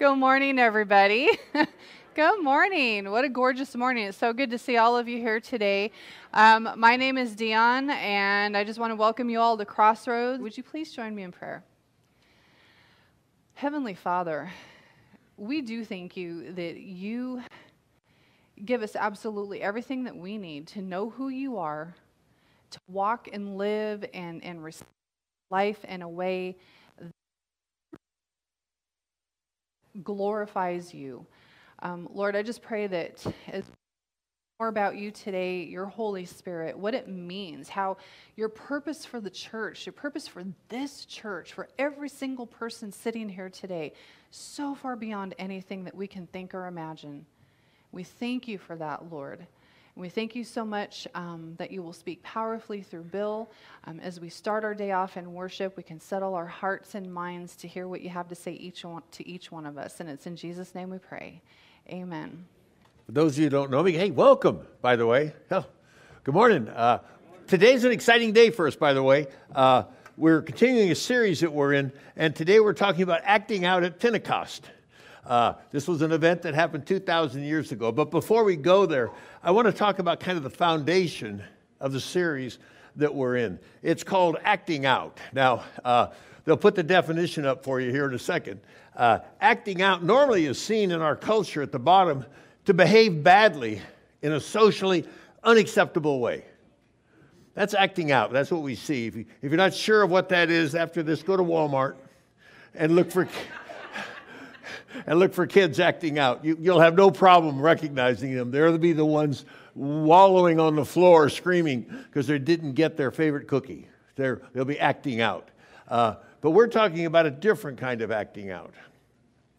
Good morning, everybody. Good morning. What a gorgeous morning. It's so good to see all of you here today. Um, my name is Dion, and I just want to welcome you all to Crossroads. Would you please join me in prayer? Heavenly Father, we do thank you that you give us absolutely everything that we need to know who you are, to walk and live and, and receive life in a way glorifies you. Um, Lord, I just pray that as more about you today, your Holy Spirit, what it means, how your purpose for the church, your purpose for this church, for every single person sitting here today, so far beyond anything that we can think or imagine. We thank you for that, Lord. And we thank you so much um, that you will speak powerfully through Bill. Um, as we start our day off in worship, we can settle our hearts and minds to hear what you have to say each one, to each one of us. And it's in Jesus' name we pray. Amen. For those of you who don't know me, hey, welcome, by the way. Oh, good morning. Uh, today's an exciting day for us, by the way. Uh, we're continuing a series that we're in, and today we're talking about acting out at Pentecost. Uh, this was an event that happened 2,000 years ago. But before we go there, I want to talk about kind of the foundation of the series that we're in. It's called Acting Out. Now, uh, they'll put the definition up for you here in a second. Uh, acting out normally is seen in our culture at the bottom to behave badly in a socially unacceptable way. That's acting out. That's what we see. If, you, if you're not sure of what that is, after this, go to Walmart and look for and look for kids acting out. You, will have no problem recognizing them. They'll be the ones wallowing on the floor screaming because they didn't get their favorite cookie. they will be acting out. Uh, but we're talking about a different kind of acting out.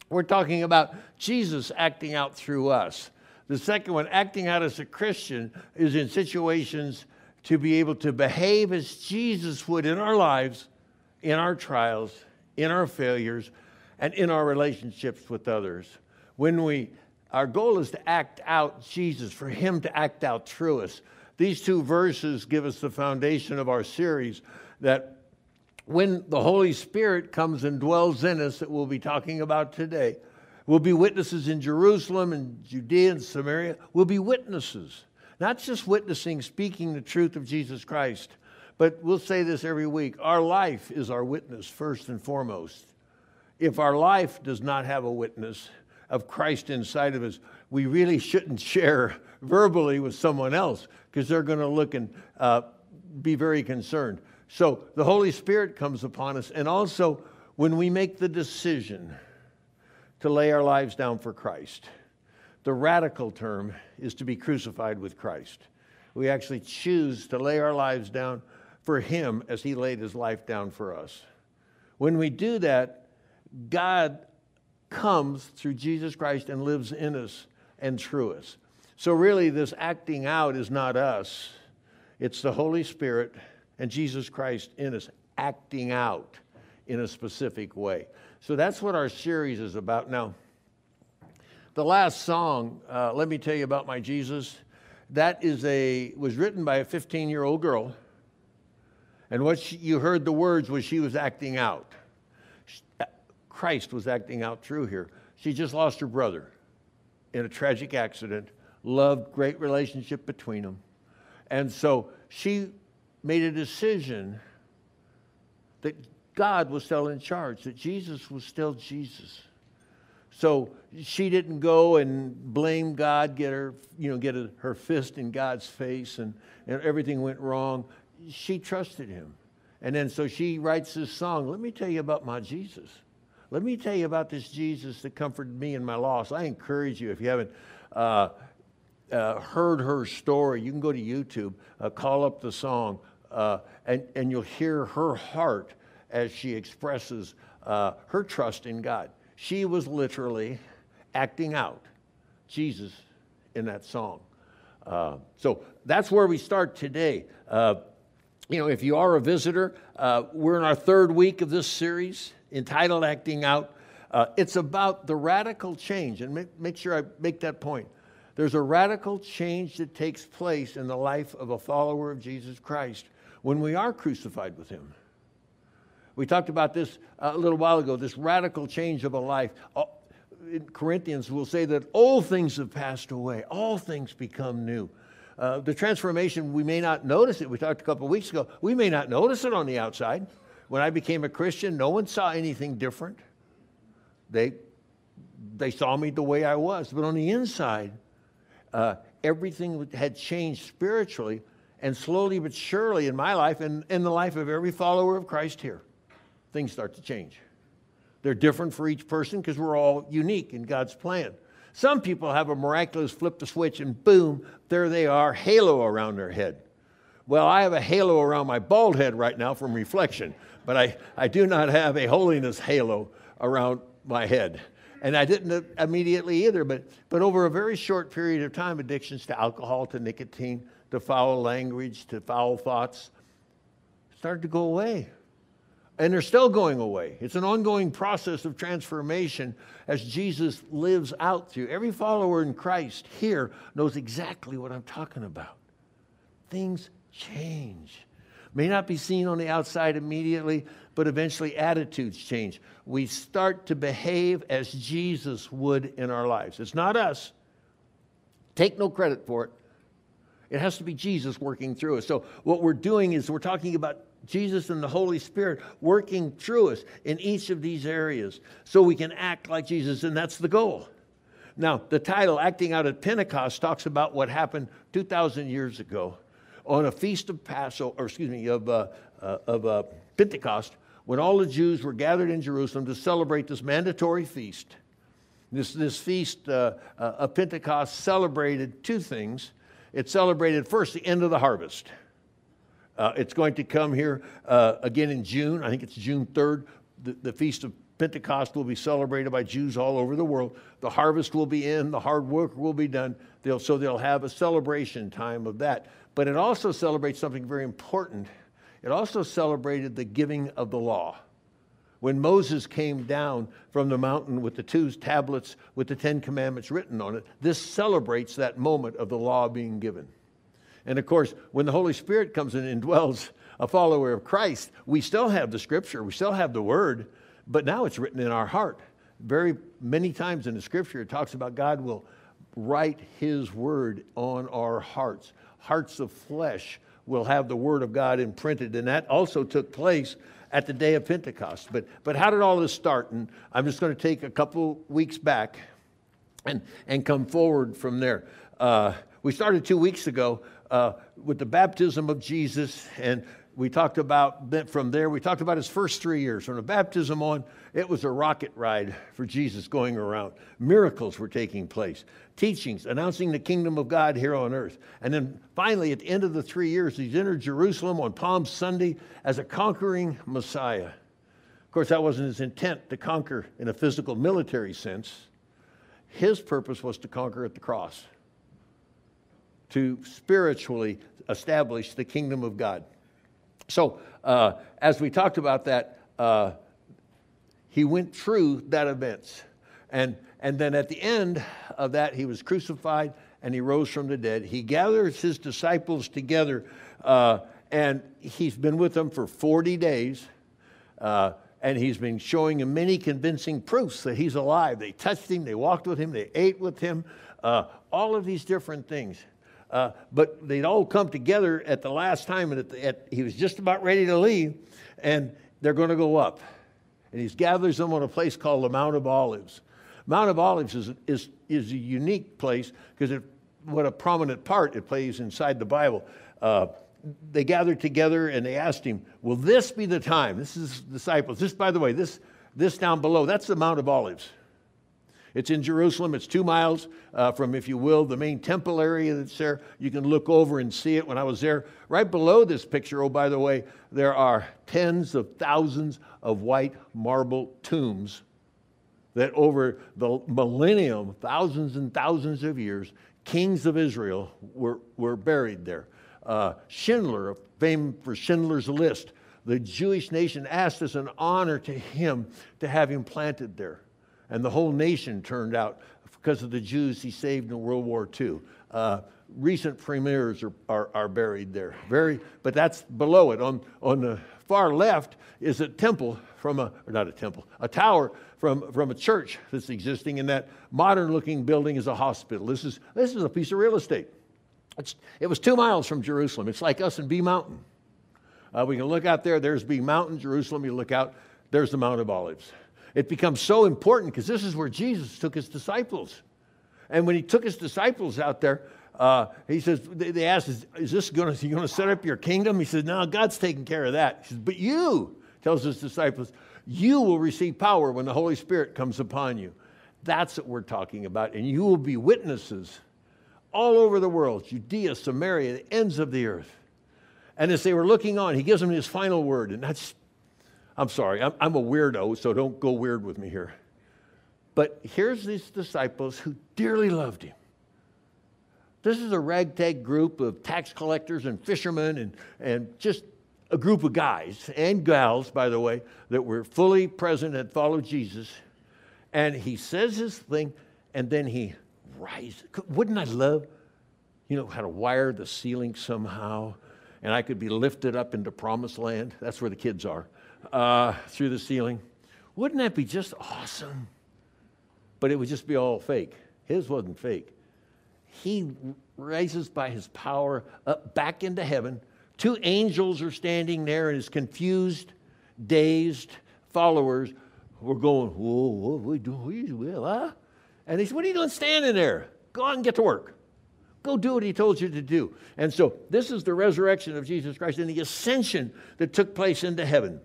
We're talking about Jesus acting out through us. The second one, acting out as a Christian, is in situations to be able to behave as Jesus would in our lives, in our trials, in our failures, and in our relationships with others. When we, our goal is to act out Jesus, for Him to act out through us. These two verses give us the foundation of our series that when the Holy Spirit comes and dwells in us, that we'll be talking about today, we'll be witnesses in Jerusalem and Judea and Samaria. We'll be witnesses, not just witnessing, speaking the truth of Jesus Christ, but we'll say this every week our life is our witness first and foremost if our life does not have a witness of Christ inside of us, we really shouldn't share verbally with someone else because they're going to look and uh, be very concerned. So the Holy Spirit comes upon us, and also when we make the decision to lay our lives down for Christ, the radical term is to be crucified with Christ. We actually choose to lay our lives down for Him as He laid His life down for us. When we do that, God comes through Jesus Christ and lives in us and through us. So, really, this acting out is not us, it's the Holy Spirit and Jesus Christ in us acting out in a specific way. So, that's what our series is about. Now, the last song, uh, let me tell you about my Jesus. That is a was written by a 15 year old girl, and what she, you heard the words was she was acting out. Christ was acting out through here. She just lost her brother in a tragic accident, loved, great relationship between them. And so she made a decision that God was still in charge, that Jesus was still Jesus. So she didn't go and blame God, get her, you know, get a, her fist in God's face and, and everything went wrong. She trusted him. And then so she writes this song, Let me tell you about my Jesus. Let me tell you about this Jesus that comforted me in my loss. I encourage you, if you haven't uh, uh, heard her story, you can go to YouTube, uh, call up the song, uh, and, and you'll hear her heart as she expresses uh, her trust in God. She was literally acting out Jesus in that song. Uh, so that's where we start today. you know, if you are a visitor, we're in our third week of this series entitled Acting Out. Uh, it's about the radical change, and make, make sure I make that point. There's a radical change that takes place in the life of a follower of Jesus Christ when we are crucified with Him. We talked about this a little while ago this radical change of a life. Uh, in Corinthians will say that all things have passed away, all things become new. Uh, the transformation, we may not notice it. We talked a couple weeks ago. We may not notice it on the outside. When I became a Christian, no one saw anything different. They, they saw me the way I was. But on the inside, uh, everything had changed spiritually and slowly but surely in my life and in the life of every follower of Christ here, things start to change. They're different for each person because we're all unique in God's plan. Some people have a miraculous flip the switch and boom, there they are, halo around their head. Well, I have a halo around my bald head right now from reflection, but I, I do not have a holiness halo around my head. And I didn't immediately either, but, but over a very short period of time, addictions to alcohol, to nicotine, to foul language, to foul thoughts started to go away. And they're still going away. It's an ongoing process of transformation as Jesus lives out through. Every follower in Christ here knows exactly what I'm talking about. Things change. May not be seen on the outside immediately, but eventually attitudes change. We start to behave as Jesus would in our lives. It's not us. Take no credit for it. It has to be Jesus working through us. So, what we're doing is we're talking about Jesus and the Holy Spirit working through us in each of these areas so we can act like Jesus, and that's the goal. Now, the title, Acting Out at Pentecost, talks about what happened 2,000 years ago on a feast of Passover, or excuse me, of, uh, uh, of uh, Pentecost, when all the Jews were gathered in Jerusalem to celebrate this mandatory feast. This, this feast uh, uh, of Pentecost celebrated two things. It celebrated first the end of the harvest. It's going to come here again in June. I think it's June 3rd. The, the, Feast of Pentecost will be celebrated by Jews all over the world. The harvest will be in, the hard work will be done. They'll, so they'll have a celebration time of that. But it also celebrates something very important. It also celebrated the giving of the law. When Moses came down from the mountain with the two tablets with the Ten Commandments written on it, this celebrates that moment of the law being given. And of course, when the Holy Spirit comes in and dwells a follower of Christ, we still have the scripture, we still have the word, but now it's written in our heart. Very many times in the scripture, it talks about God will write his word on our hearts hearts of flesh will have the word of God imprinted. And that also took place at the day of Pentecost. But, but how did all this start? And I'm just going to take a couple weeks back and, and come forward from there. Uh, we started two weeks ago uh, with the baptism of Jesus, and we talked about from there, we talked about his first three years. From the baptism on, it was a rocket ride for Jesus going around. Miracles were taking place, teachings, announcing the kingdom of God here on earth. And then finally, at the end of the three years, he's entered Jerusalem on Palm Sunday as a conquering Messiah. Of course, that wasn't his intent to conquer in a physical military sense. His purpose was to conquer at the cross, to spiritually establish the kingdom of God. So, uh, as we talked about that, uh, he went through that event. And, and then at the end of that, he was crucified and he rose from the dead. He gathers his disciples together, uh, and he's been with them for 40 days. Uh, and he's been showing them many convincing proofs that he's alive. They touched him, they walked with him, they ate with him, uh, all of these different things. Uh, but they'd all come together at the last time, and at the, at, he was just about ready to leave, and they're going to go up. And he gathers them on a place called the Mount of Olives. Mount of Olives is, is, is a unique place because what a prominent part it plays inside the Bible. Uh, they gathered together and they asked him, Will this be the time? This is disciples. This, by the way, this, this down below, that's the Mount of Olives. It's in Jerusalem. It's two miles uh, from, if you will, the main temple area that's there. You can look over and see it when I was there. Right below this picture, oh, by the way, there are tens of thousands of white marble tombs that over the millennium, thousands and thousands of years, kings of Israel were, were buried there. Uh, Schindler, famed for Schindler's List, the Jewish nation asked as an honor to him to have him planted there. and the whole nation turned out because of the Jews he saved in World War II. Uh, recent premiers are, are, are, buried there. Very, but that's below it. On, on the far left is a temple from a, not a temple, a tower from, from a church that's existing, and that modern looking building is a hospital. This is, this is a piece of real estate. It's, it was two miles from Jerusalem. It's like us in B Mountain. Uh, we can look out there, there's B Mountain, Jerusalem. You look out, there's the Mount of Olives. It becomes so important because this is where Jesus took his disciples. And when he took his disciples out there, uh, he says, they, they asked, is, is this going to, you going to set up your kingdom? He says, no, God's taking care of that. He says, but you, tells his disciples, you will receive power when the Holy Spirit comes upon you. That's what we're talking about. And you will be witnesses all over the world, Judea, Samaria, the ends of the earth. And as they were looking on, he gives them his final word. And that's, I'm sorry, I'm, I'm a weirdo, so don't go weird with me here. But here's these disciples who dearly loved him. This is a ragtag group of tax collectors and fishermen and, and just a group of guys and gals, by the way, that were fully present and followed Jesus. And he says his thing, and then he rises. Wouldn't I love, you know, how to wire the ceiling somehow? And I could be lifted up into promised land. That's where the kids are, uh, through the ceiling. Wouldn't that be just awesome? But it would just be all fake. His wasn't fake. He raises by his power up back into heaven. Two angels are standing there, and his confused, dazed followers were going, Whoa, what are we doing? Huh? And he said, What are you doing standing there? Go on and get to work. Go do what he told you to do. And so this is the resurrection of Jesus Christ and the ascension that took place into heaven.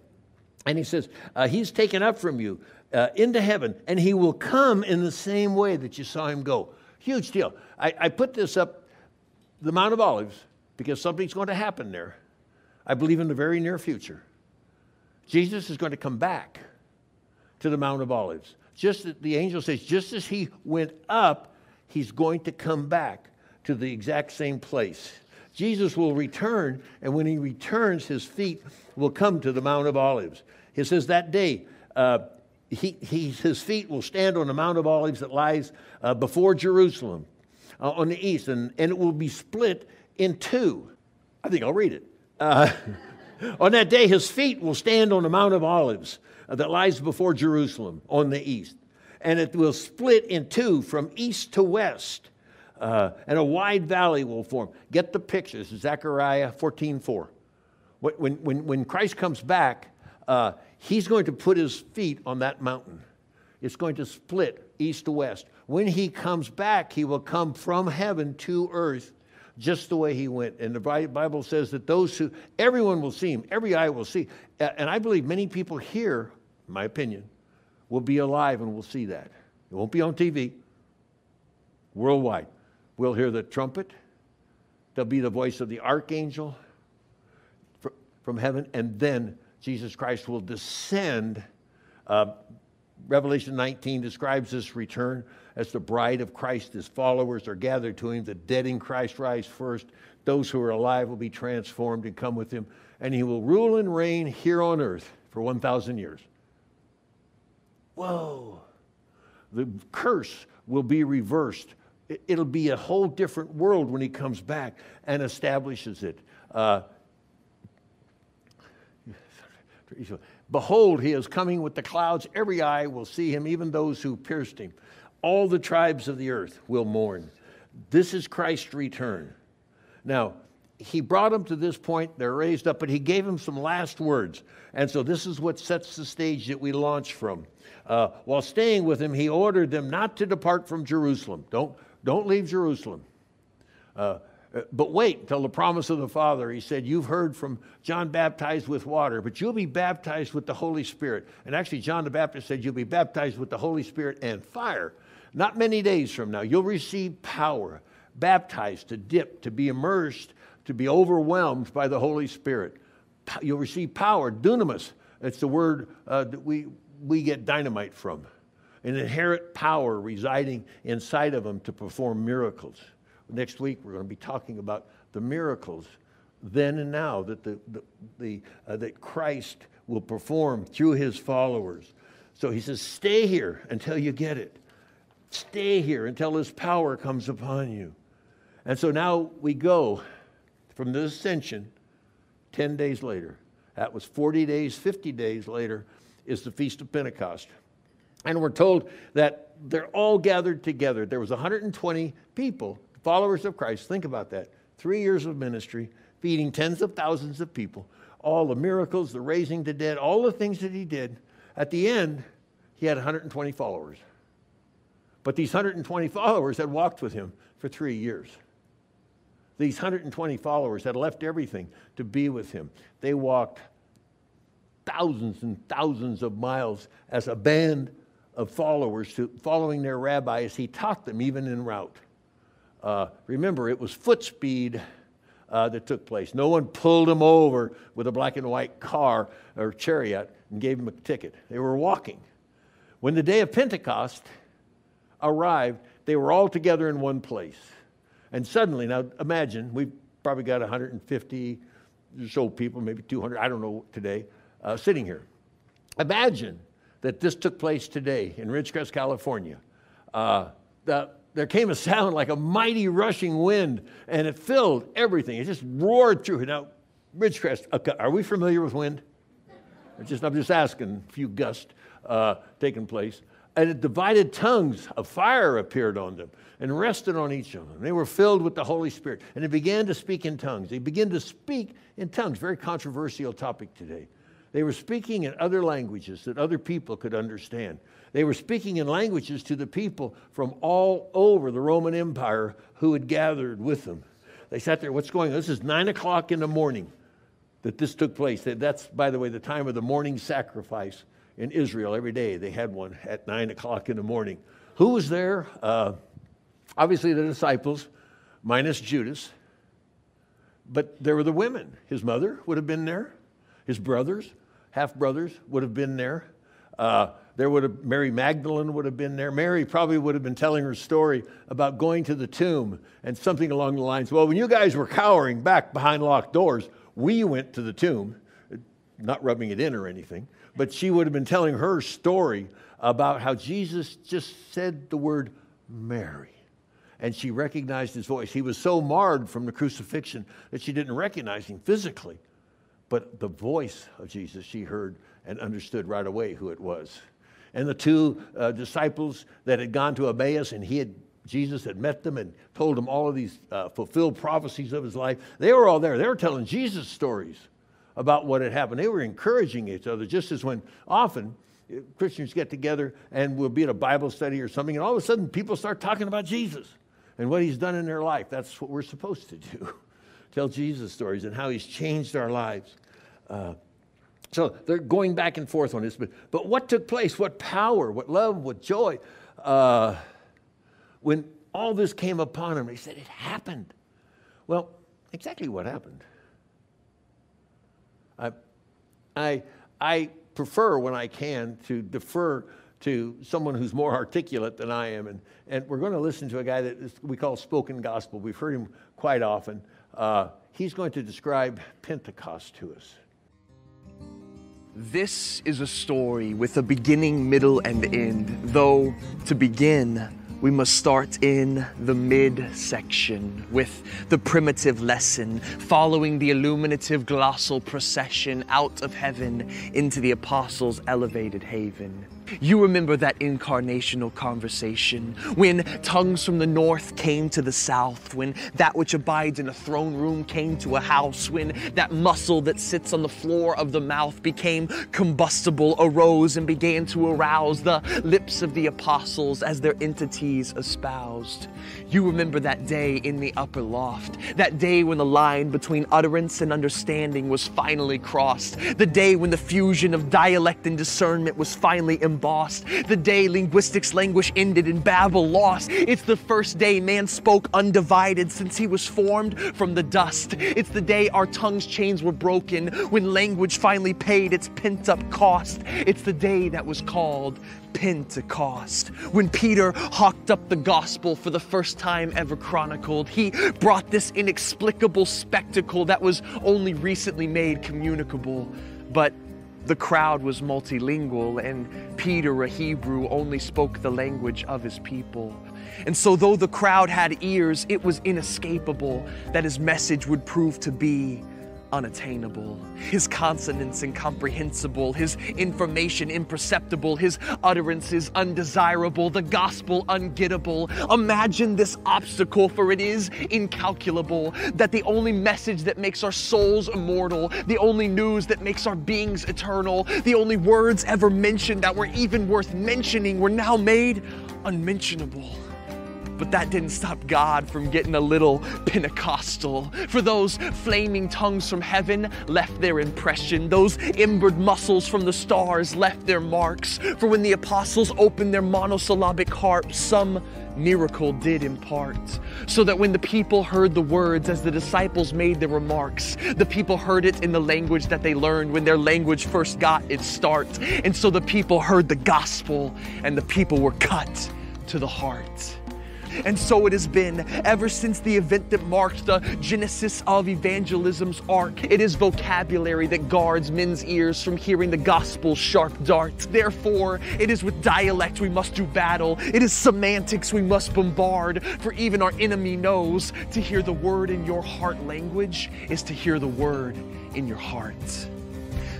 And he says, uh, He's taken up from you uh, into heaven, and he will come in the same way that you saw him go. Huge deal. I, I put this up the Mount of Olives because something's going to happen there. I believe in the very near future. Jesus is going to come back to the Mount of Olives. Just the angel says, just as he went up, he's going to come back to the exact same place. Jesus will return, and when he returns, his feet will come to the Mount of Olives. He says that day, uh, he, he, his feet will stand on the Mount of Olives that lies uh, before Jerusalem uh, on the east, and, and it will be split in two. I think I'll read it. Uh, on that day, his feet will stand on the Mount of Olives uh, that lies before Jerusalem on the east, and it will split in two from east to west. Uh, and a wide valley will form. Get the pictures, Zechariah 14 4. When, when, when Christ comes back, uh, he's going to put his feet on that mountain. It's going to split east to west. When he comes back, he will come from heaven to earth just the way he went. And the Bible says that those who, everyone will see him, every eye will see. And I believe many people here, in my opinion, will be alive and will see that. It won't be on TV, worldwide. We'll hear the trumpet, there'll be the voice of the archangel from heaven, and then Jesus Christ will descend. Uh, Revelation 19 describes this return as the bride of Christ. His followers are gathered to him. The dead in Christ rise first. Those who are alive will be transformed and come with him. And he will rule and reign here on earth for 1,000 years. Whoa. The curse will be reversed. It'll be a whole different world when he comes back and establishes it. Uh, Behold, he is coming with the clouds. Every eye will see him, even those who pierced him. All the tribes of the earth will mourn. This is Christ's return. Now, he brought them to this point. They're raised up, but he gave them some last words. And so this is what sets the stage that we launch from. Uh, while staying with him, he ordered them not to depart from Jerusalem. Don't, don't leave Jerusalem. Uh, but wait until the promise of the Father. He said, You've heard from John baptized with water, but you'll be baptized with the Holy Spirit. And actually, John the Baptist said, You'll be baptized with the Holy Spirit and fire. Not many days from now, you'll receive power, baptized, to dip, to be immersed, to be overwhelmed by the Holy Spirit. You'll receive power, dunamis. It's the word uh, that we, we get dynamite from. An inherent power residing inside of them to perform miracles. Next week, we're going to be talking about the miracles then and now that, the, the, the uh, that Christ will perform through his followers. So he says, Stay here until you get it. Stay here until his power comes upon you. And so now we go from the ascension 10 days later. That was 40 days, 50 days later is the Feast of Pentecost. And we're told that they're all gathered together. There was 120 people, followers of Christ. Think about that. Three years of ministry, feeding tens of thousands of people, all the miracles, the raising the dead, all the things that he did. At the end, he had 120 followers. But these 120 followers had walked with him for three years. These 120 followers had left everything to be with him. They walked thousands and thousands of miles as a band of followers to, following their rabbi as he taught them, even en route. Uh, remember, it was foot speed uh, that took place. No one pulled them over with a black and white car or chariot and gave them a ticket. They were walking. When the day of Pentecost arrived, they were all together in one place. And suddenly, now imagine, we've probably got 150 or so people, maybe 200, I don't know today, uh, sitting here. Imagine that this took place today in Ridgecrest, California. Uh, the, there came a sound like a mighty rushing wind, and it filled everything. It just roared through. Now, Ridgecrest, are we familiar with wind? Just, I'm just asking, a few gusts uh, taking place. And it divided tongues of fire appeared on them and rested on each of them. They were filled with the Holy Spirit, and they began to speak in tongues. They began to speak in tongues, very controversial topic today. They were speaking in other languages that other people could understand. They were speaking in languages to the people from all over the Roman Empire who had gathered with them. They sat there, what's going on? This is nine o'clock in the morning that this took place. That's, by the way, the time of the morning sacrifice in Israel every day. They had one at nine o'clock in the morning. Who was there? Uh, obviously, the disciples, minus Judas. But there were the women. His mother would have been there. His brothers, half brothers, would have been there. Uh, there would have Mary Magdalene would have been there. Mary probably would have been telling her story about going to the tomb and something along the lines. Well, when you guys were cowering back behind locked doors, we went to the tomb, not rubbing it in or anything, but she would have been telling her story about how Jesus just said the word Mary. And she recognized his voice. He was so marred from the crucifixion that she didn't recognize him physically. But the voice of Jesus she heard and understood right away who it was. And the two uh, disciples that had gone to Emmaus and he had Jesus had met them and told them all of these uh, fulfilled prophecies of his life. They were all there. They were telling Jesus stories about what had happened. They were encouraging each other, just as when often uh, Christians get together and we'll be at a Bible study or something, and all of a sudden people start talking about Jesus and what he's done in their life. That's what we're supposed to do tell Jesus stories and how he's changed our lives. Uh, so they're going back and forth on this. But, but what took place? What power, what love, what joy? Uh, when all this came upon him, he said, It happened. Well, exactly what happened. I, I, I prefer, when I can, to defer to someone who's more articulate than I am. And, and we're going to listen to a guy that is, we call spoken gospel. We've heard him quite often. Uh, he's going to describe Pentecost to us. This is a story with a beginning, middle, and end, though to begin, we must start in the midsection with the primitive lesson, following the illuminative glossal procession out of heaven into the apostles' elevated haven. You remember that incarnational conversation when tongues from the north came to the south, when that which abides in a throne room came to a house, when that muscle that sits on the floor of the mouth became combustible, arose and began to arouse the lips of the apostles as their entities espoused. You remember that day in the upper loft, that day when the line between utterance and understanding was finally crossed, the day when the fusion of dialect and discernment was finally embossed, the day linguistics language ended and Babel lost. It's the first day man spoke undivided since he was formed from the dust. It's the day our tongues' chains were broken, when language finally paid its pent up cost. It's the day that was called Pentecost. When Peter hawked up the gospel for the first time ever chronicled, he brought this inexplicable spectacle that was only recently made communicable. But the crowd was multilingual, and Peter, a Hebrew, only spoke the language of his people. And so, though the crowd had ears, it was inescapable that his message would prove to be unattainable, his consonants incomprehensible, his information imperceptible, his utterances undesirable, the gospel ungettable. Imagine this obstacle, for it is incalculable that the only message that makes our souls immortal, the only news that makes our beings eternal, the only words ever mentioned that were even worth mentioning were now made unmentionable. But that didn't stop God from getting a little Pentecostal. For those flaming tongues from heaven left their impression. Those embered muscles from the stars left their marks. For when the apostles opened their monosyllabic harps, some miracle did impart. So that when the people heard the words as the disciples made their remarks, the people heard it in the language that they learned when their language first got its start. And so the people heard the gospel and the people were cut to the heart. And so it has been ever since the event that marked the genesis of evangelism's arc. It is vocabulary that guards men's ears from hearing the gospel's sharp darts. Therefore, it is with dialect we must do battle. It is semantics we must bombard. For even our enemy knows to hear the word in your heart language is to hear the word in your heart.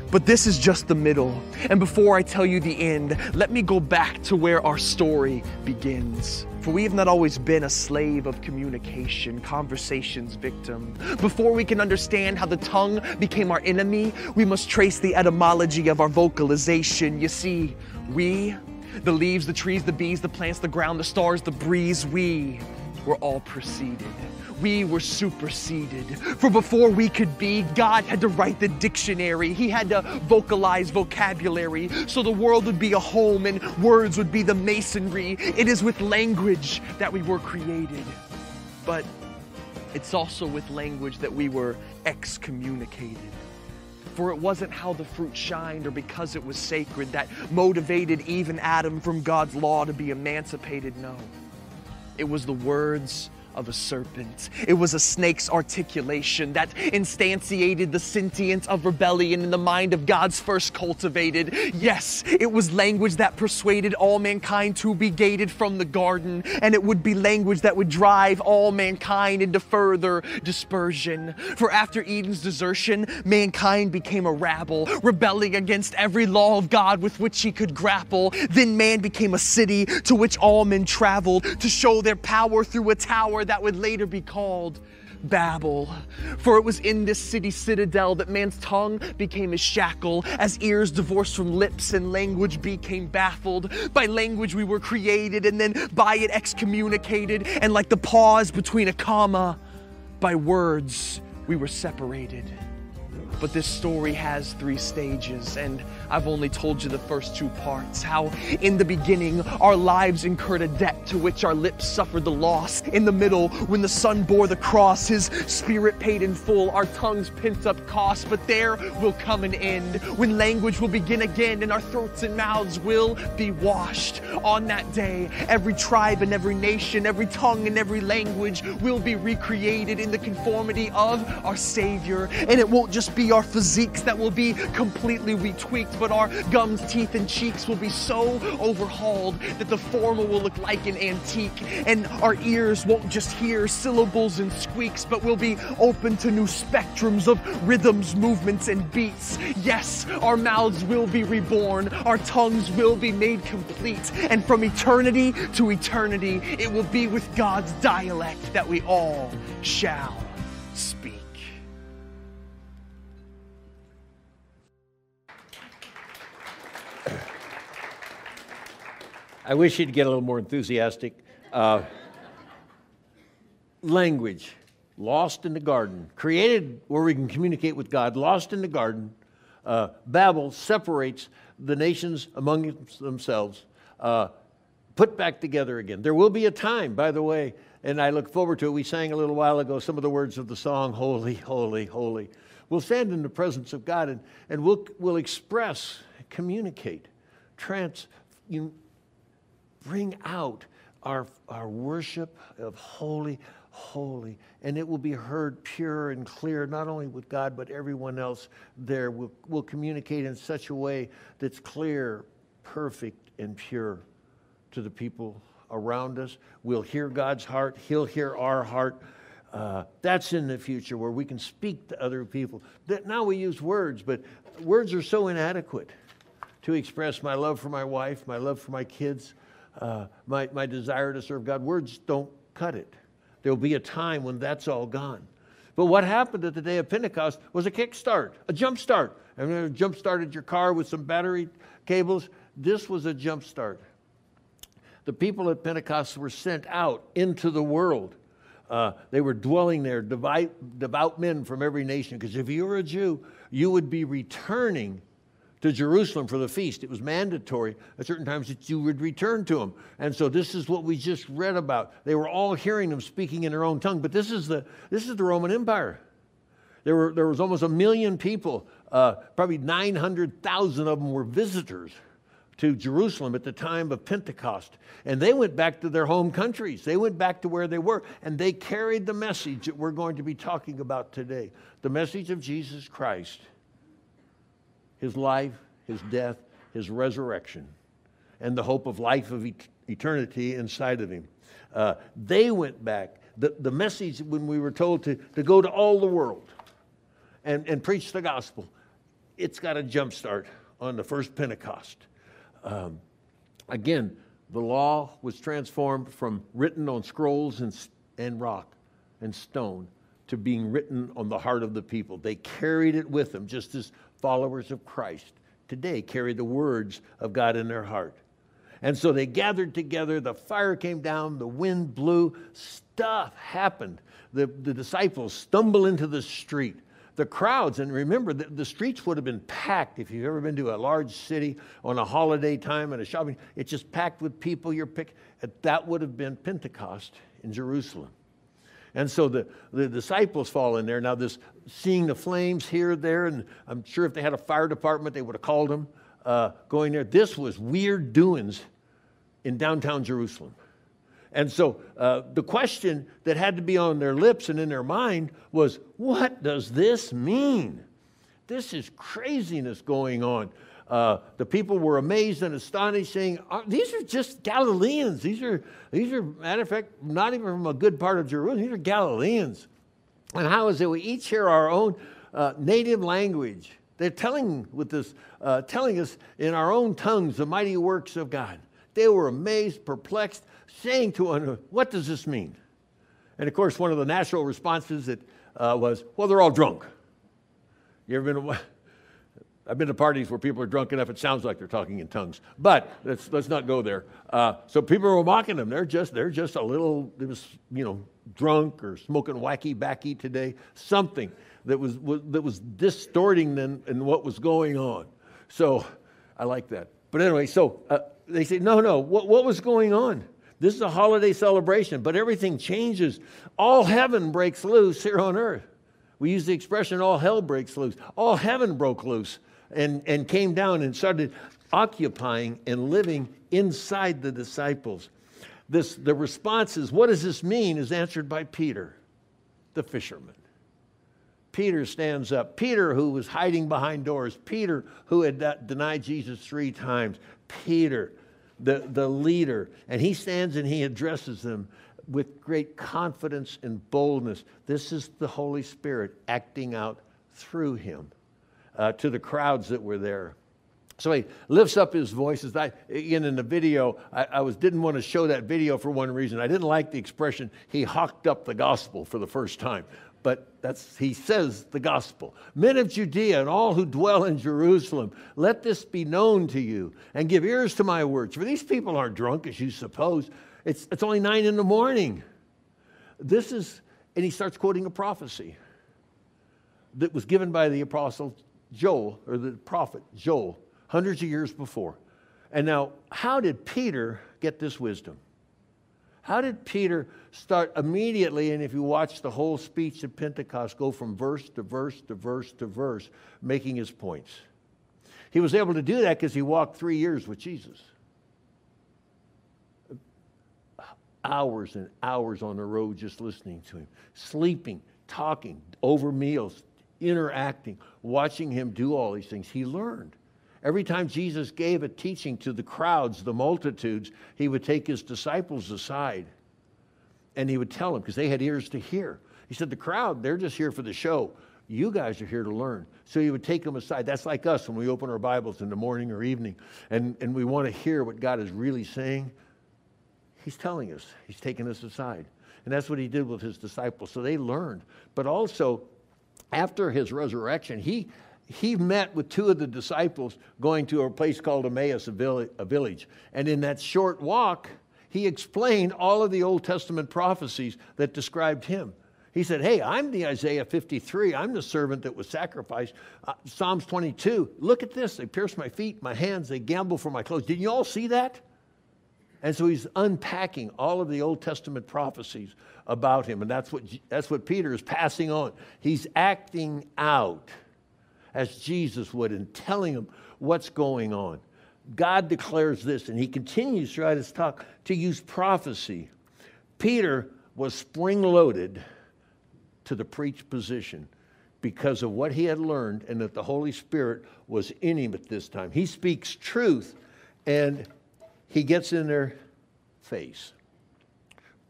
But this is just the middle. And before I tell you the end, let me go back to where our story begins. For we have not always been a slave of communication, conversation's victim. Before we can understand how the tongue became our enemy, we must trace the etymology of our vocalization. You see, we, the leaves, the trees, the bees, the plants, the ground, the stars, the breeze, we were all preceded we were superseded. For before we could be, God had to write the dictionary. He had to vocalize vocabulary so the world would be a home and words would be the masonry. It is with language that we were created. But it's also with language that we were excommunicated. For it wasn't how the fruit shined or because it was sacred that motivated even Adam from God's law to be emancipated. No, it was the words of a serpent. It was a snake's articulation that instantiated the sentience of rebellion in the mind of God's first cultivated. Yes, it was language that persuaded all mankind to be gated from the garden, and it would be language that would drive all mankind into further dispersion. For after Eden's desertion, mankind became a rabble, rebelling against every law of God with which he could grapple. Then man became a city to which all men traveled to show their power through a tower that would later be called Babel. For it was in this city citadel that man's tongue became his shackle, as ears divorced from lips and language became baffled. By language we were created, and then by it excommunicated, and like the pause between a comma, by words we were separated. But this story has three stages, and I've only told you the first two parts. How in the beginning our lives incurred a debt to which our lips suffered the loss. In the middle, when the Son bore the cross, his spirit paid in full our tongues pent up cost. But there will come an end when language will begin again and our throats and mouths will be washed. On that day, every tribe and every nation, every tongue and every language will be recreated in the conformity of our Savior. And it won't just be our physiques that will be completely retweaked but our gums, teeth, and cheeks will be so overhauled that the former will look like an antique, and our ears won't just hear syllables and squeaks, but will be open to new spectrums of rhythms, movements, and beats. Yes, our mouths will be reborn, our tongues will be made complete, and from eternity to eternity, it will be with God's dialect that we all shall speak. I wish you'd get a little more enthusiastic. Uh, language, lost in the garden, created where we can communicate with God, lost in the garden. Uh, Babel separates the nations among themselves, uh, put back together again. There will be a time, by the way, and I look forward to it. We sang a little while ago some of the words of the song, Holy, Holy, Holy. We'll stand in the presence of God and, and we'll, we'll express, communicate, trans, you, bring out our, our worship of holy, holy. And it will be heard pure and clear, not only with God, but everyone else there. We'll, we'll communicate in such a way that's clear, perfect, and pure to the people around us. We'll hear God's heart, He'll hear our heart. Uh, that's in the future where we can speak to other people. That now we use words, but words are so inadequate to express my love for my wife, my love for my kids, uh, my, my desire to serve God. Words don't cut it. There will be a time when that's all gone. But what happened at the day of Pentecost was a kickstart, a jump start. I mean, jump started your car with some battery cables. This was a jump start. The people at Pentecost were sent out into the world. Uh, they were dwelling there, devout, devout men from every nation. Because if you were a Jew, you would be returning to Jerusalem for the feast. It was mandatory at certain times that you would return to them. And so this is what we just read about. They were all hearing them speaking in their own tongue. But this is the, this is the Roman Empire. There, were, there was almost a million people, uh, probably 900,000 of them were visitors to Jerusalem at the time of Pentecost. And they went back to their home countries. They went back to where they were, and they carried the message that we're going to be talking about today the message of Jesus Christ his life, his death, his resurrection, and the hope of life of et- eternity inside of him. Uh, they went back. The, the message, when we were told to, to go to all the world and, and preach the gospel, it's got a jump start on the first Pentecost. Um, again, the law was transformed from written on scrolls and, and rock and stone to being written on the heart of the people. They carried it with them, just as followers of Christ today carry the words of God in their heart. And so they gathered together, the fire came down, the wind blew, stuff happened. The, the disciples stumble into the street. The crowds, and remember, the, the streets would have been packed if you've ever been to a large city on a holiday time and a shopping, it's just packed with people. You're pick, that would have been Pentecost in Jerusalem. And so the, the disciples fall in there. Now, this seeing the flames here, there, and I'm sure if they had a fire department, they would have called them uh, going there. This was weird doings in downtown Jerusalem. And so uh, the question that had to be on their lips and in their mind was, what does this mean? This is craziness going on. Uh, the people were amazed and astonished, saying, uh, These are just Galileans. These are, these are, matter of fact, not even from a good part of Jerusalem. These are Galileans. And how is it we each hear our own uh, native language? They're telling with this, uh, telling us in our own tongues the mighty works of God. They were amazed, perplexed, saying to one, "What does this mean?" And of course, one of the natural responses that uh, was, "Well, they're all drunk." You ever been? I've been to parties where people are drunk enough it sounds like they're talking in tongues. But let's, let's not go there. Uh, so people were mocking them. They're just, they're just a little, you know, drunk or smoking wacky backy today. Something that was, was that was distorting them and what was going on. So I like that. But anyway, so uh, they say, no, no, what, what was going on? This is a holiday celebration, but everything changes. All heaven breaks loose here on earth. We use the expression, all hell breaks loose. All heaven broke loose and, and came down and started occupying and living inside the disciples. This, the response is, What does this mean? is answered by Peter, the fisherman. Peter stands up. Peter, who was hiding behind doors. Peter, who had denied Jesus three times. Peter, the, the leader. And he stands and he addresses them with great confidence and boldness. This is the Holy Spirit acting out through him uh, to the crowds that were there. So he lifts up his voice. As again, in the video, I, I, was, didn't want to show that video for one reason. I didn't like the expression, he hawked up the gospel for the first time. But that's, he says the gospel. Men of Judea and all who dwell in Jerusalem, let this be known to you and give ears to my words. For these people aren't drunk as you suppose. It's, it's only nine in the morning. This is, and he starts quoting a prophecy that was given by the apostle Joel, or the prophet Joel, hundreds of years before. And now, how did Peter get this wisdom? How did Peter start immediately, and if you watch the whole speech at Pentecost, go from verse to verse to verse to verse, making his points? He was able to do that because he walked three years with Jesus. hours and hours on the road just listening to him, sleeping, talking, over meals, interacting, watching him do all these things. He learned. Every time Jesus gave a teaching to the crowds, the multitudes, he would take his disciples aside and he would tell them because they had ears to hear. He said, The crowd, they're just here for the show. You guys are here to learn. So he would take them aside. That's like us when we open our Bibles in the morning or evening and, and we want to hear what God is really saying. He's telling us, He's taking us aside. And that's what He did with His disciples. So they learned. But also, after His resurrection, He he met with two of the disciples going to a place called Emmaus, a village. And in that short walk, he explained all of the Old Testament prophecies that described him. He said, Hey, I'm the Isaiah 53. I'm the servant that was sacrificed. Uh, Psalms 22. Look at this. They pierced my feet, my hands, they gamble for my clothes. Didn't you all see that? And so he's unpacking all of the Old Testament prophecies about him. And that's what, that's what Peter is passing on. He's acting out as Jesus would and telling them what's going on. God declares this, and he continues throughout his talk to use prophecy. Peter was spring loaded to the preach position because of what he had learned and that the Holy Spirit was in him at this time. He speaks truth and he gets in their face.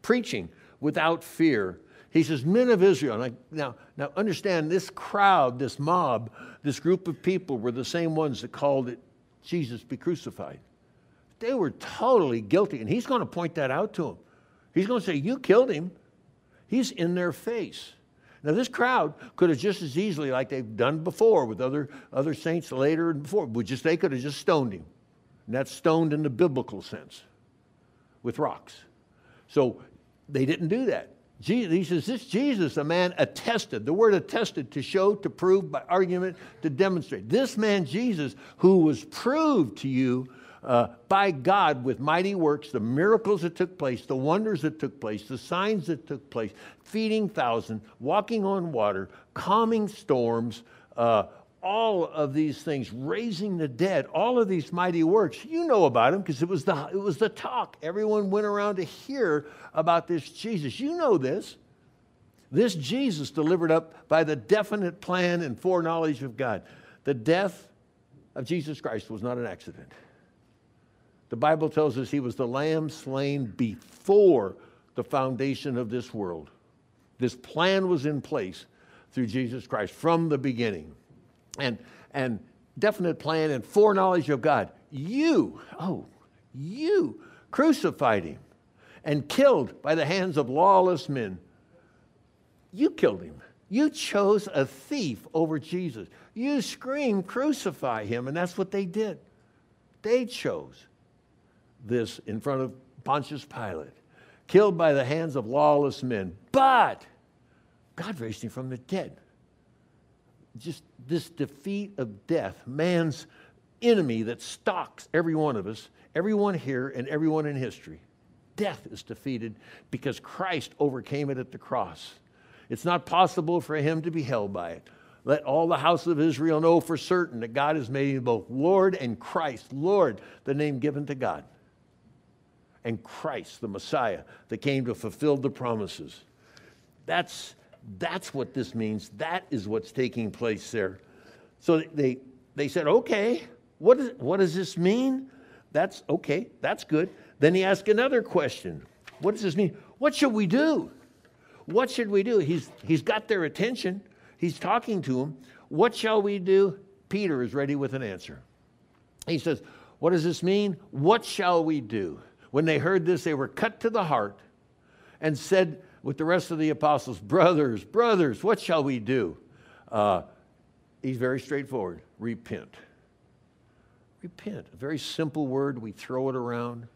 Preaching without fear. He says, Men of Israel. now, now understand this crowd, this mob, this group of people were the same ones that called it Jesus be crucified. They were totally guilty. And he's going to point that out to them. He's going to say, You killed him. He's in their face. Now, this crowd could have just as easily, like they've done before with other, other saints later and before, but just, they could have just stoned him. And that's stoned in the biblical sense with rocks. So they didn't do that. Jesus, he says, This Jesus, a man attested, the word attested, to show, to prove, by argument, to demonstrate. This man, Jesus, who was proved to you uh, by God with mighty works, the miracles that took place, the wonders that took place, the signs that took place, feeding thousands, walking on water, calming storms, uh, all of these things, raising the dead, all of these mighty works. You know about them because it was the it was the talk. Everyone went around to hear about this Jesus. You know this. This Jesus delivered up by the definite plan and foreknowledge of God. The death of Jesus Christ was not an accident. The Bible tells us he was the lamb slain before the foundation of this world. This plan was in place through Jesus Christ from the beginning. And, and definite plan and foreknowledge of God. You, oh, you crucified him and killed by the hands of lawless men. You killed him. You chose a thief over Jesus. You screamed, crucify him, and that's what they did. They chose this in front of Pontius Pilate, killed by the hands of lawless men. But God raised him from the dead. Just this defeat of death, man's enemy that stalks every one of us, everyone here, and everyone in history. Death is defeated because Christ overcame it at the cross. It's not possible for him to be held by it. Let all the house of Israel know for certain that God has made him both Lord and Christ. Lord, the name given to God and Christ, the Messiah, that came to fulfill the promises. That's, that's what this means. That is what's taking place there. So they, they said, okay, what, is, what does this mean? That's okay, that's good. Then he asked another question What does this mean? What should we do? What should we do? He's, he's got their attention, he's talking to them. What shall we do? Peter is ready with an answer. He says, What does this mean? What shall we do? When they heard this, they were cut to the heart and said with the rest of the apostles, Brothers, brothers, what shall we do? Uh, he's very straightforward repent. Repent. A very simple word. We throw it around.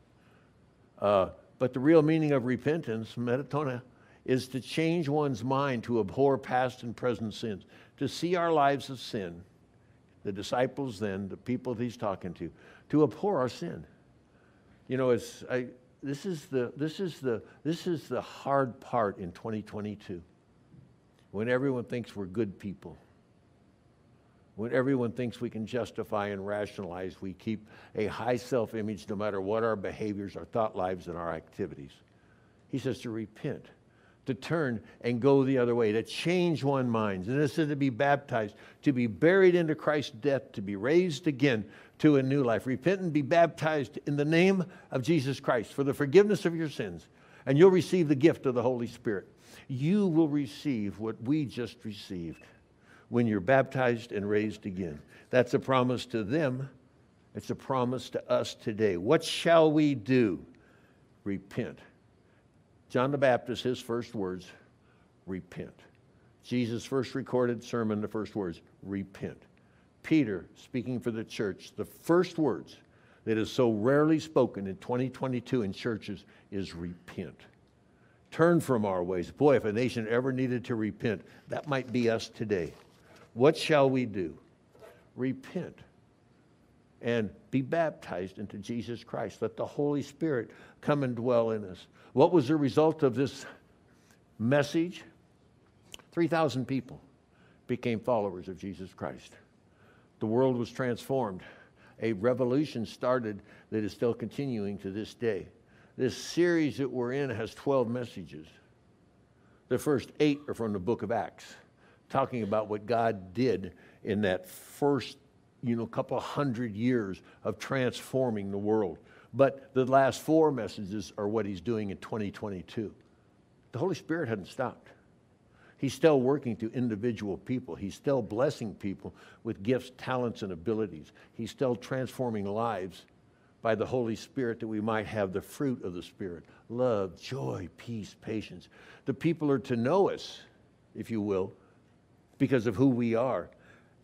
Uh, but the real meaning of repentance, metanoia, is to change one's mind to abhor past and present sins, to see our lives of sin, the disciples then, the people he's talking to, to abhor our sin. You know, it's, I, this, is the, this, is the, this is the hard part in 2022 when everyone thinks we're good people. When everyone thinks we can justify and rationalize, we keep a high self image no matter what our behaviors, our thought lives, and our activities. He says to repent, to turn and go the other way, to change one mind. And this is to be baptized, to be buried into Christ's death, to be raised again to a new life. Repent and be baptized in the name of Jesus Christ for the forgiveness of your sins, and you'll receive the gift of the Holy Spirit. You will receive what we just received when you're baptized and raised again. That's a promise to them. It's a promise to us today. What shall we do? Repent. John the Baptist, his first words, repent. Jesus' first recorded sermon, the first words, repent. Peter, speaking for the church, the first words that is so rarely spoken in 2022 in churches is repent. Turn from our ways. Boy, if a nation ever needed to repent, that might be us today. What shall we do? Repent and be baptized into Jesus Christ. Let the Holy Spirit come and dwell in us. What was the result of this message? 3,000 people became followers of Jesus Christ. The world was transformed. A revolution started that is still continuing to this day. This series that we're in has 12 messages. The first eight are from the book of Acts, talking about what God did in that first you know, couple hundred years of transforming the world. But the last four messages are what he's doing in 2022. The Holy Spirit hadn't stopped. He's still working through individual people. He's still blessing people with gifts, talents, and abilities. He's still transforming lives by the Holy Spirit that we might have the fruit of the Spirit love, joy, peace, patience. The people are to know us, if you will, because of who we are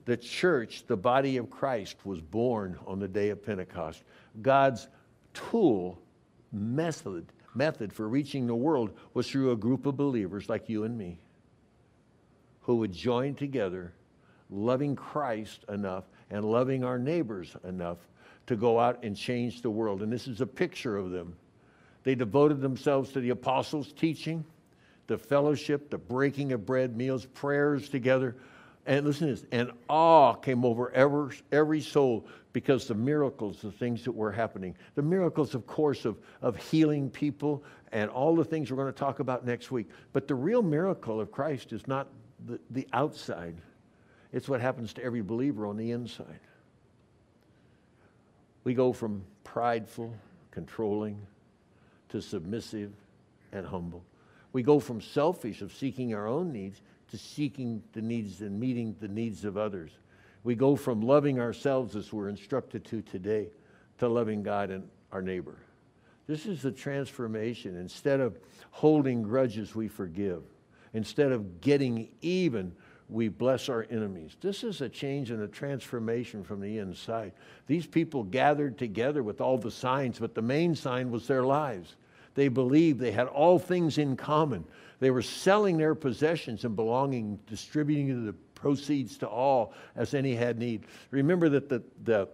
the church, the body of Christ, was born on the day of Pentecost. God's tool, method, method for reaching the world was through a group of believers like you and me who would join together, loving Christ enough and loving our neighbors enough to go out and change the world. And this is a picture of them. They devoted themselves to the apostles' teaching, the fellowship, the breaking of bread, meals, prayers together and listen to this, and awe came over every, every soul because the miracles, the things that were happening. The miracles, of course, of, of healing people and all the things we're going to talk about next week. But the real miracle of Christ is not the, the outside, it's what happens to every believer on the inside. We go from prideful, controlling, to submissive and humble. We go from selfish, of seeking our own needs, to seeking the needs and meeting the needs of others. We go from loving ourselves as we're instructed to today to loving God and our neighbor. This is the transformation. Instead of holding grudges, we forgive. Instead of getting even, we bless our enemies. This is a change and a transformation from the inside. These people gathered together with all the signs, but the main sign was their lives. They believed they had all things in common. They were selling their possessions and belonging, distributing the proceeds to all as any had need. Remember that the, the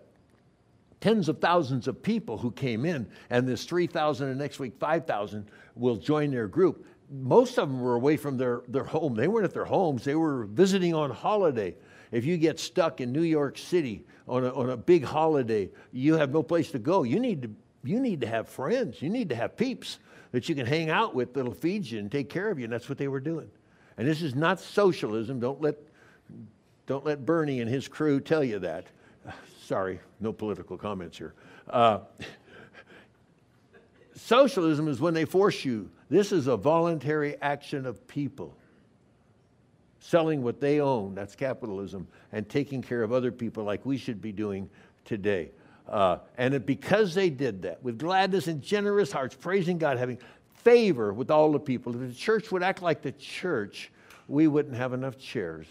tens of thousands of people who came in, and this 3,000 and next week 5,000 will join their group. Most of them were away from their, their home. They weren't at their homes, they were visiting on holiday. If you get stuck in New York City on a, on a big holiday, you have no place to go. You need to, you need to have friends, you need to have peeps that you can hang out with that'll feed you and take care of you. And that's what they were doing. And this is not socialism. Don't let, don't let Bernie and his crew tell you that. Sorry, no political comments here. Uh, socialism is when they force you. This is a voluntary action of people selling what they own, that's capitalism, and taking care of other people like we should be doing today. Uh, and it, because they did that with gladness and generous hearts, praising God, having favor with all the people, if the church would act like the church, we wouldn't have enough chairs.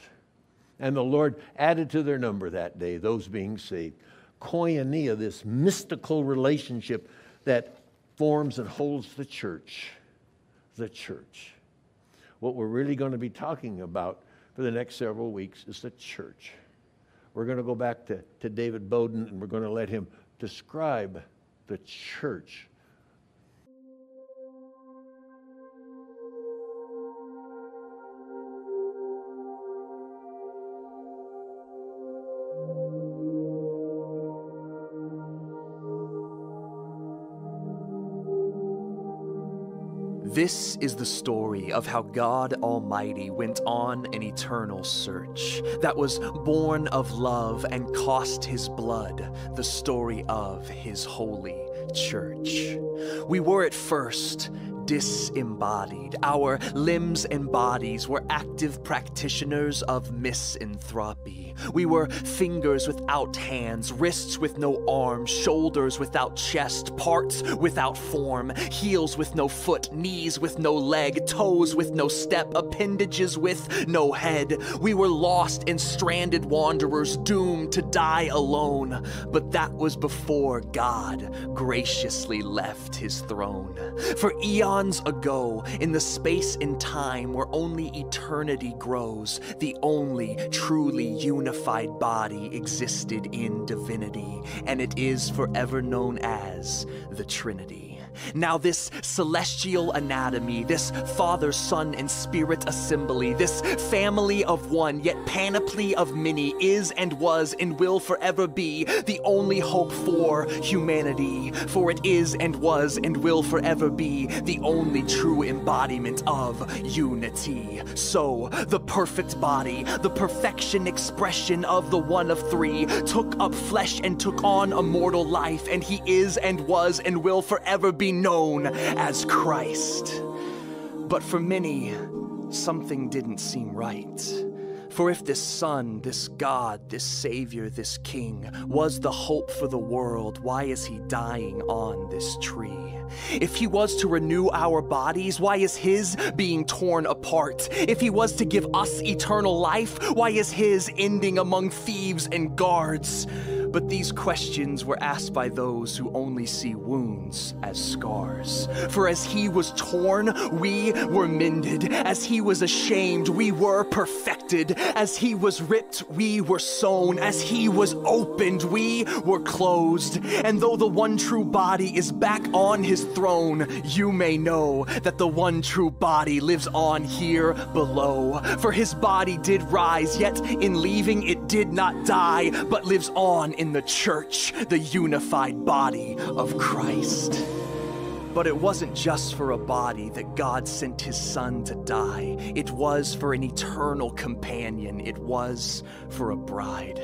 And the Lord added to their number that day, those being saved. Koinonia, this mystical relationship that forms and holds the church. The church. What we're really going to be talking about for the next several weeks is the church. We're going to go back to, to David Bowden and we're going to let him describe the church. This is the story of how God Almighty went on an eternal search that was born of love and cost his blood, the story of his holy church. We were at first disembodied. Our limbs and bodies were active practitioners of misanthropy. We were fingers without hands, wrists with no arms, shoulders without chest, parts without form, heels with no foot, knees with no leg, toes with no step, appendages with no head. We were lost and stranded wanderers doomed to die alone. But that was before God graciously left his throne. For eons ago, in the space and time where only eternity grows, the only truly unified body existed in divinity, and it is forever known as the Trinity. Now, this celestial anatomy, this Father, Son, and Spirit assembly, this family of one, yet panoply of many, is and was and will forever be the only hope for humanity. For it is and was and will forever be the only true embodiment of unity. So, the perfect body, the perfection expression of the one of three, took up flesh and took on a mortal life, and he is and was and will forever be known as Christ. But for many, something didn't seem right. For if this Son, this God, this Savior, this King was the hope for the world, why is he dying on this tree? If he was to renew our bodies, why is his being torn apart? If he was to give us eternal life, why is his ending among thieves and guards? But these questions were asked by those who only see wounds as scars. For as he was torn, we were mended. As he was ashamed, we were perfected. As he was ripped, we were sewn. As he was opened, we were closed. And though the one true body is back on his throne, you may know that the one true body lives on here below. For his body did rise, yet in leaving it did not die, but lives on in the church, the unified body of Christ. But it wasn't just for a body that God sent his son to die. It was for an eternal companion. It was for a bride.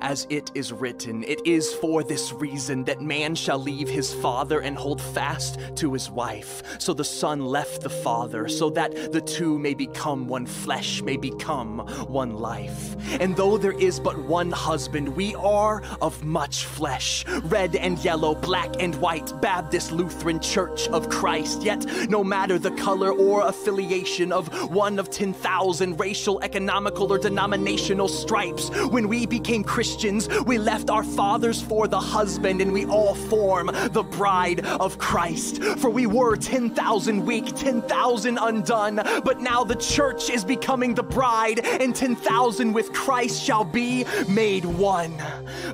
As it is written, it is for this reason that man shall leave his father and hold fast to his wife. So the son left the father, so that the two may become one flesh, may become one life. And though there is but one husband, we are of much flesh red and yellow, black and white, Baptist, Lutheran, Church of Christ. Yet, no matter the color or affiliation of one of 10,000 racial, economical, or denominational stripes, when we became Christians, we left our fathers for the husband, and we all form the bride of Christ. For we were 10,000 weak, 10,000 undone, but now the church is becoming the bride, and 10,000 with Christ shall be made one.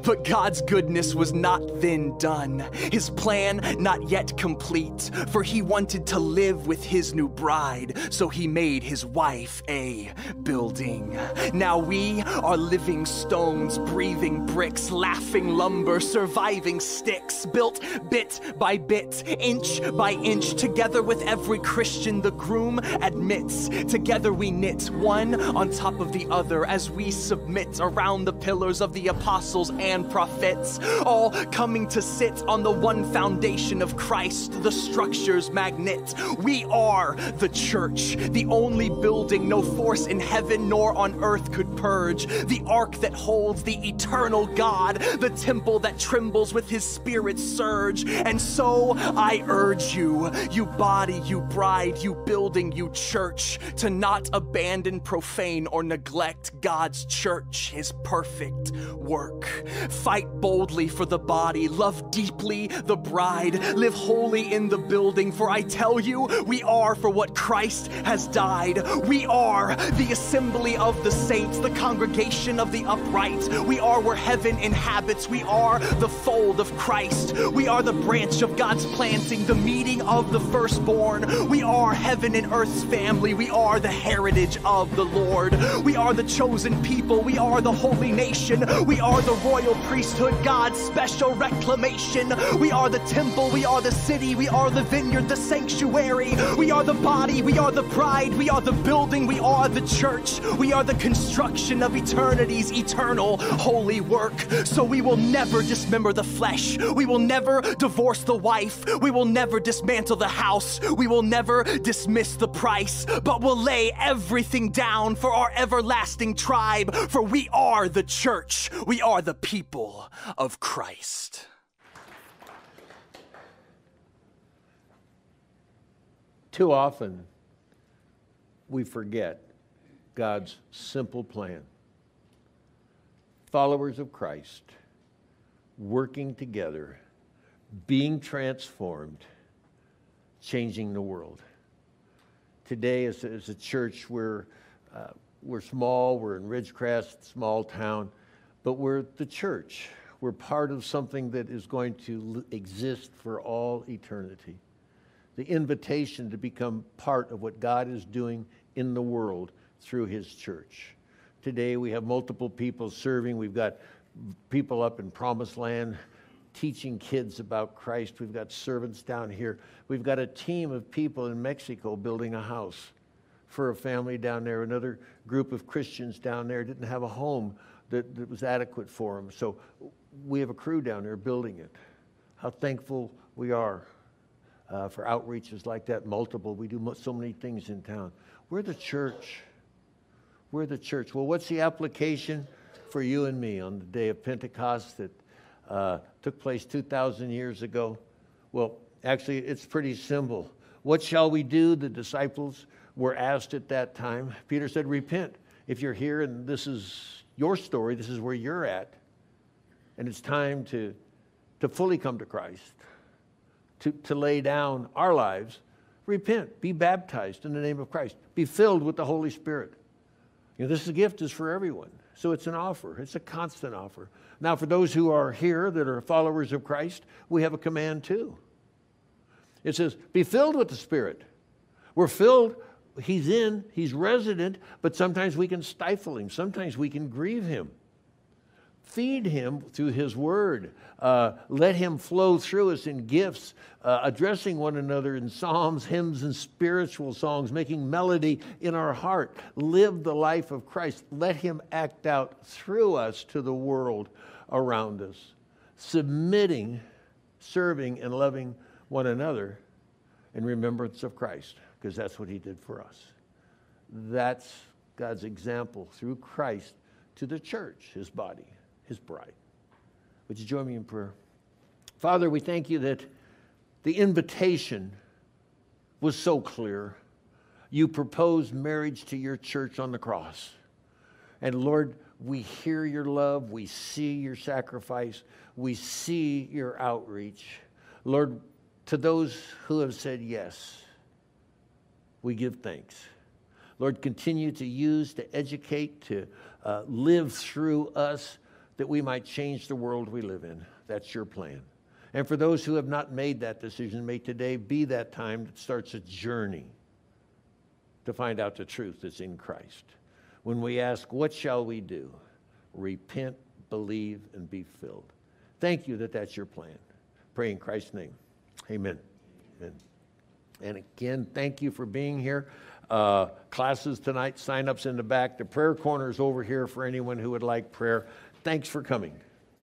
But God's goodness was not then done, His plan not yet complete, for He wanted to live with His new bride, so He made His wife a building. Now we are living stones, breathing bricks, laughing lumber, surviving sticks, built bit by bit, inch by inch, together with every Christian the groom admits. Together we knit one on top of the other as we submit around the pillars of the apostles and prophets, all coming to sit on the one foundation of Christ, the structure's magnet. We are the church, the only building no force in heaven nor on earth could purge, the ark that holds the eternal God, the temple that trembles with his spirit's surge. And so I urge you, you body, you bride, you building, you church, to not abandon, profane, or neglect God's church, his perfect work. Fight boldly for the body, love deeply the bride, live holy in the building, for I tell you, we are for what Christ has died. We are the assembly of the saints, the congregation of the upright. We are where heaven inhabits. We are the fold of Christ. We are the branch of God's planting, the meeting of the firstborn. We are heaven and earth's family. We are the heritage of the Lord. We are the chosen people. We are the holy nation. We are the royal priesthood, God's special reclamation. We are the temple. We are the city. We are the vineyard, the sanctuary. We are the body. We are the bride. We are the building. We are the church. We are the construction of eternity's eternal holy work. So we will never dismember the flesh. We will never divorce the wife. We will never dismantle the house. We will never dismiss the price, but we'll lay everything down for our everlasting tribe. For we are the church. We are the people of Christ. Too often, we forget God's simple plan. Followers of Christ working together, being transformed, changing the world. Today, as a, as a church, we're, uh, we're small, we're in Ridgecrest, small town, but we're the church. We're part of something that is going to exist for all eternity the invitation to become part of what God is doing in the world through His church. Today we have multiple people serving. We've got people up in Promised Land teaching kids about Christ. We've got servants down here. We've got a team of people in Mexico building a house for a family down there. Another group of Christians down there didn't have a home that, that was adequate for them. So we have a crew down there building it. How thankful we are uh, for outreaches like that, multiple. We do so many things in town. We're the church. We're the church. Well, what's the application for you and me on the day of Pentecost that uh, took place 2,000 years ago? Well, actually, it's pretty simple. What shall we do? The disciples were asked at that time. Peter said, Repent. If you're here and this is your story, this is where you're at, and it's time to, to fully come to Christ to, to lay down our lives, repent, be baptized in the name of Christ, be filled with the Holy Spirit. You know, this gift is for everyone. So it's an offer, it's a constant offer. Now, for those who are here that are followers of Christ, we have a command too. It says, be filled with the Spirit. We're filled, He's in, He's resident, but sometimes we can stifle Him, sometimes we can grieve Him. Feed him through his word. Uh, let him flow through us in gifts, uh, addressing one another in psalms, hymns, and spiritual songs, making melody in our heart. Live the life of Christ. Let him act out through us to the world around us, submitting, serving, and loving one another in remembrance of Christ, because that's what he did for us. That's God's example through Christ to the church, his body his bride. Would you join me in prayer? Father, we thank you that the invitation was so clear. You proposed marriage to your church on the cross. And Lord, we hear your love, we see your sacrifice, we see your outreach. Lord, to those who have said yes, we give thanks. Lord, continue to use, to educate, to uh, live through us that we might change the world we live in. That's your plan. And for those who have not made that decision, may today be that time that starts a journey to find out the truth that's in Christ. When we ask, What shall we do? Repent, believe, and be filled. Thank you that that's your plan. Pray in Christ's name. Amen. Amen. And again, thank you for being here. Uh, classes tonight, sign ups in the back. The prayer corner is over here for anyone who would like prayer. Thanks for coming.